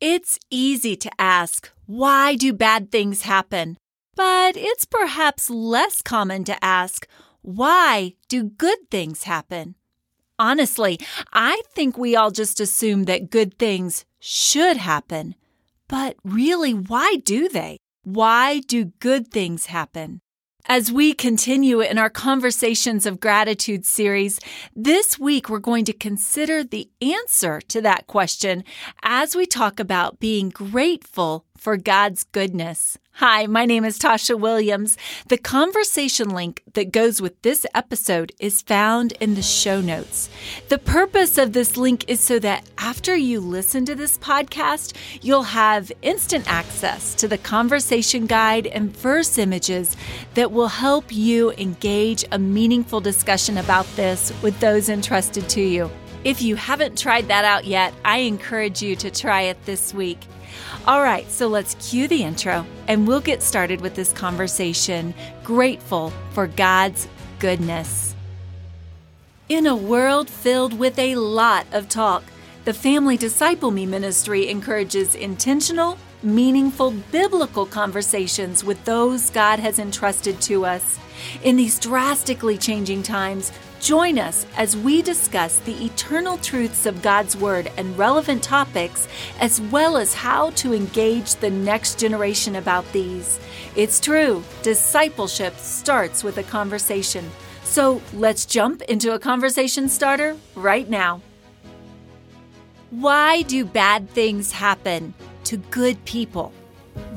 It's easy to ask, why do bad things happen? But it's perhaps less common to ask, why do good things happen? Honestly, I think we all just assume that good things should happen. But really, why do they? Why do good things happen? As we continue in our Conversations of Gratitude series, this week we're going to consider the answer to that question as we talk about being grateful for God's goodness. Hi, my name is Tasha Williams. The conversation link that goes with this episode is found in the show notes. The purpose of this link is so that after you listen to this podcast, you'll have instant access to the conversation guide and verse images that will help you engage a meaningful discussion about this with those entrusted to you. If you haven't tried that out yet, I encourage you to try it this week. All right, so let's cue the intro and we'll get started with this conversation. Grateful for God's goodness. In a world filled with a lot of talk, the Family Disciple Me ministry encourages intentional, meaningful biblical conversations with those God has entrusted to us. In these drastically changing times, join us as we discuss the eternal truths of God's Word and relevant topics, as well as how to engage the next generation about these. It's true, discipleship starts with a conversation. So let's jump into a conversation starter right now. Why do bad things happen to good people?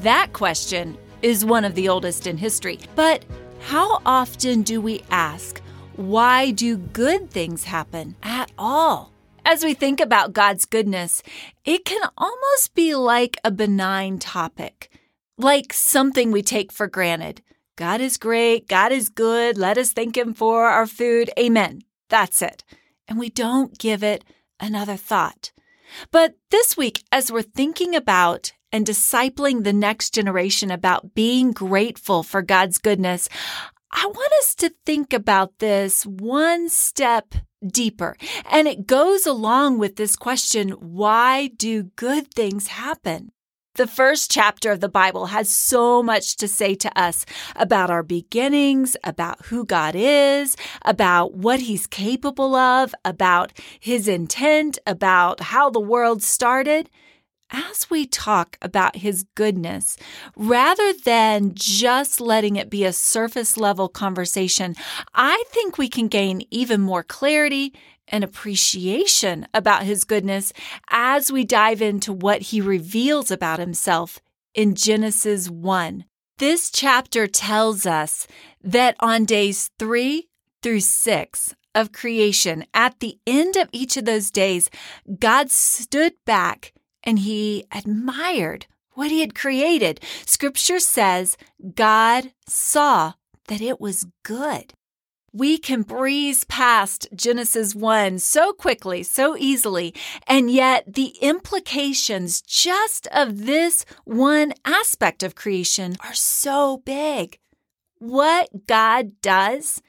That question is one of the oldest in history, but how often do we ask, why do good things happen at all? As we think about God's goodness, it can almost be like a benign topic, like something we take for granted. God is great, God is good, let us thank Him for our food. Amen. That's it. And we don't give it another thought. But this week, as we're thinking about and discipling the next generation about being grateful for God's goodness, I want us to think about this one step deeper. And it goes along with this question why do good things happen? The first chapter of the Bible has so much to say to us about our beginnings, about who God is, about what He's capable of, about His intent, about how the world started. As we talk about his goodness, rather than just letting it be a surface level conversation, I think we can gain even more clarity and appreciation about his goodness as we dive into what he reveals about himself in Genesis 1. This chapter tells us that on days three through six of creation, at the end of each of those days, God stood back and he admired what he had created. Scripture says God saw that it was good. We can breeze past Genesis 1 so quickly, so easily, and yet the implications just of this one aspect of creation are so big. What God does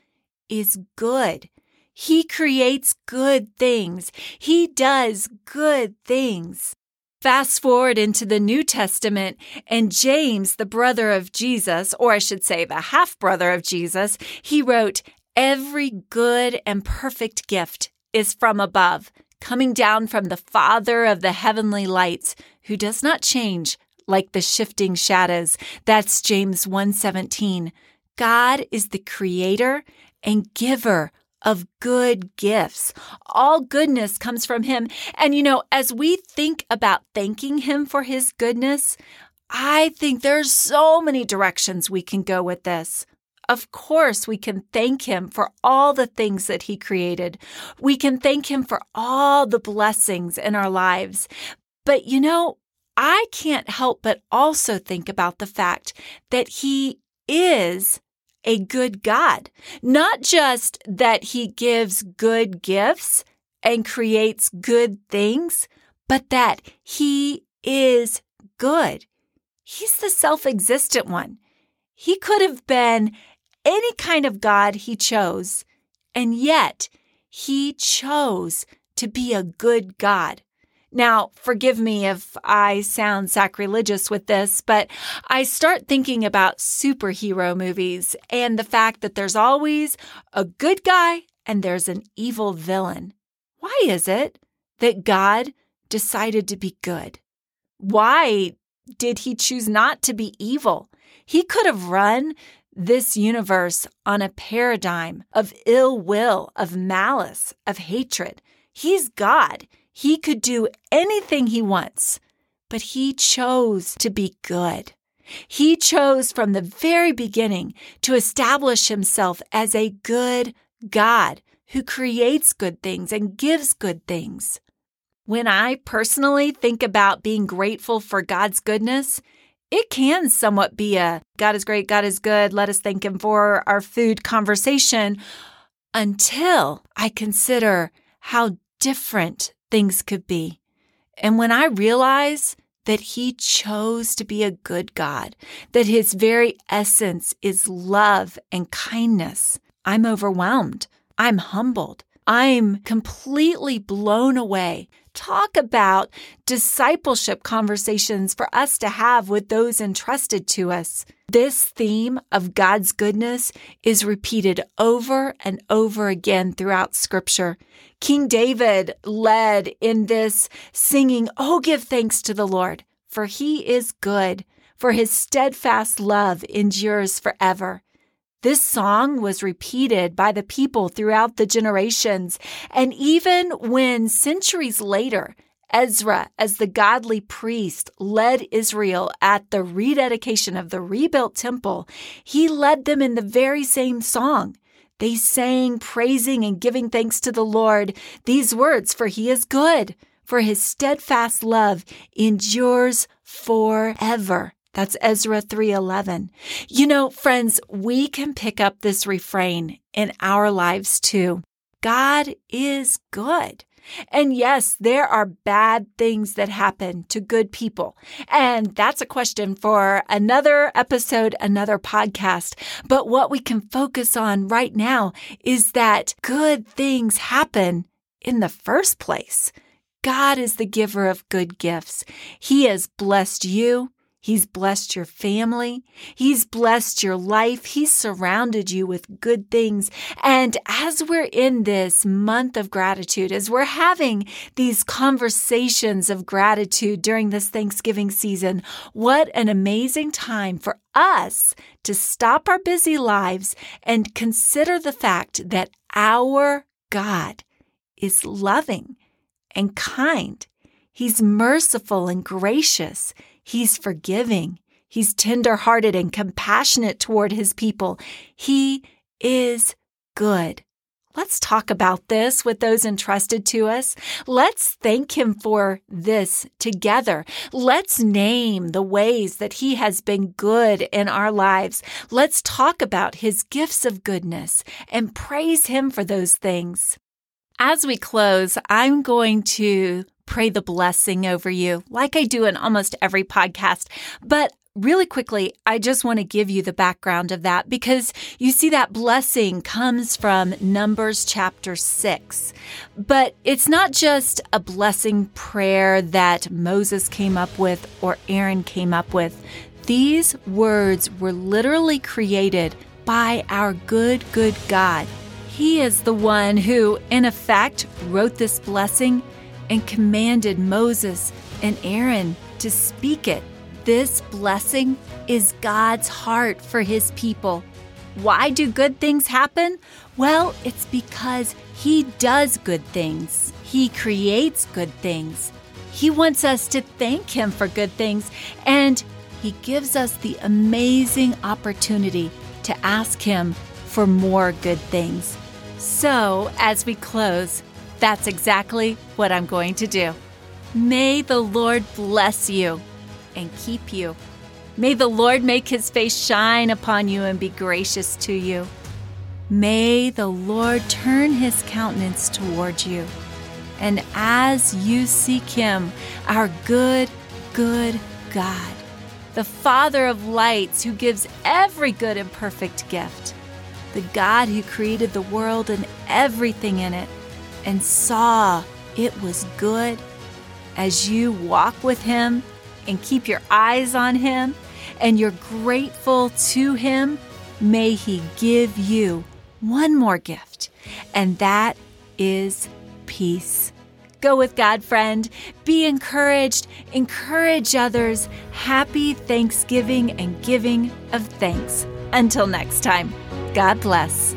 is good. He creates good things. He does good things. Fast forward into the New Testament, and James, the brother of Jesus, or I should say the half brother of Jesus, he wrote, Every good and perfect gift is from above, coming down from the Father of the heavenly lights, who does not change like the shifting shadows. That's James 1:17. God is the creator and giver of good gifts. All goodness comes from Him. And you know, as we think about thanking Him for His goodness, I think there's so many directions we can go with this. Of course, we can thank Him for all the things that He created. We can thank Him for all the blessings in our lives. But you know, I can't help but also think about the fact that He is a good God. Not just that he gives good gifts and creates good things, but that he is good. He's the self existent one. He could have been any kind of God he chose, and yet he chose to be a good God. Now, forgive me if I sound sacrilegious with this, but I start thinking about superhero movies and the fact that there's always a good guy and there's an evil villain. Why is it that God decided to be good? Why did he choose not to be evil? He could have run this universe on a paradigm of ill will, of malice, of hatred. He's God. He could do anything he wants, but he chose to be good. He chose from the very beginning to establish himself as a good God who creates good things and gives good things. When I personally think about being grateful for God's goodness, it can somewhat be a God is great, God is good, let us thank Him for our food conversation until I consider how different things could be. And when I realize that He chose to be a good God, that His very essence is love and kindness, I'm overwhelmed. I'm humbled. I'm completely blown away. Talk about discipleship conversations for us to have with those entrusted to us. This theme of God's goodness is repeated over and over again throughout Scripture. King David led in this singing, Oh, give thanks to the Lord, for he is good, for his steadfast love endures forever. This song was repeated by the people throughout the generations, and even when centuries later, Ezra, as the godly priest, led Israel at the rededication of the rebuilt temple, he led them in the very same song. They sang, praising and giving thanks to the Lord, these words, for he is good, for his steadfast love endures forever. That's Ezra 3:11. You know, friends, we can pick up this refrain in our lives too. God is good. And yes, there are bad things that happen to good people. And that's a question for another episode, another podcast. But what we can focus on right now is that good things happen in the first place. God is the giver of good gifts. He has blessed you. He's blessed your family. He's blessed your life. He's surrounded you with good things. And as we're in this month of gratitude, as we're having these conversations of gratitude during this Thanksgiving season, what an amazing time for us to stop our busy lives and consider the fact that our God is loving and kind. He's merciful and gracious. He's forgiving. He's tenderhearted and compassionate toward his people. He is good. Let's talk about this with those entrusted to us. Let's thank him for this together. Let's name the ways that he has been good in our lives. Let's talk about his gifts of goodness and praise him for those things. As we close, I'm going to pray the blessing over you, like I do in almost every podcast. But really quickly, I just want to give you the background of that because you see that blessing comes from Numbers chapter 6. But it's not just a blessing prayer that Moses came up with or Aaron came up with. These words were literally created by our good, good God. He is the one who, in effect, wrote this blessing and commanded Moses and Aaron to speak it. This blessing is God's heart for his people. Why do good things happen? Well, it's because he does good things. He creates good things. He wants us to thank him for good things, and he gives us the amazing opportunity to ask him for more good things. So, as we close, that's exactly what I'm going to do. May the Lord bless you and keep you. May the Lord make his face shine upon you and be gracious to you. May the Lord turn his countenance toward you. And as you seek him, our good, good God, the Father of lights who gives every good and perfect gift, the God who created the world and everything in it, and saw it was good, as you walk with Him and keep your eyes on Him and you're grateful to Him, may He give you one more gift, and that is peace. Go with God, friend. Be encouraged. Encourage others. Happy Thanksgiving and giving of thanks. Until next time, God bless.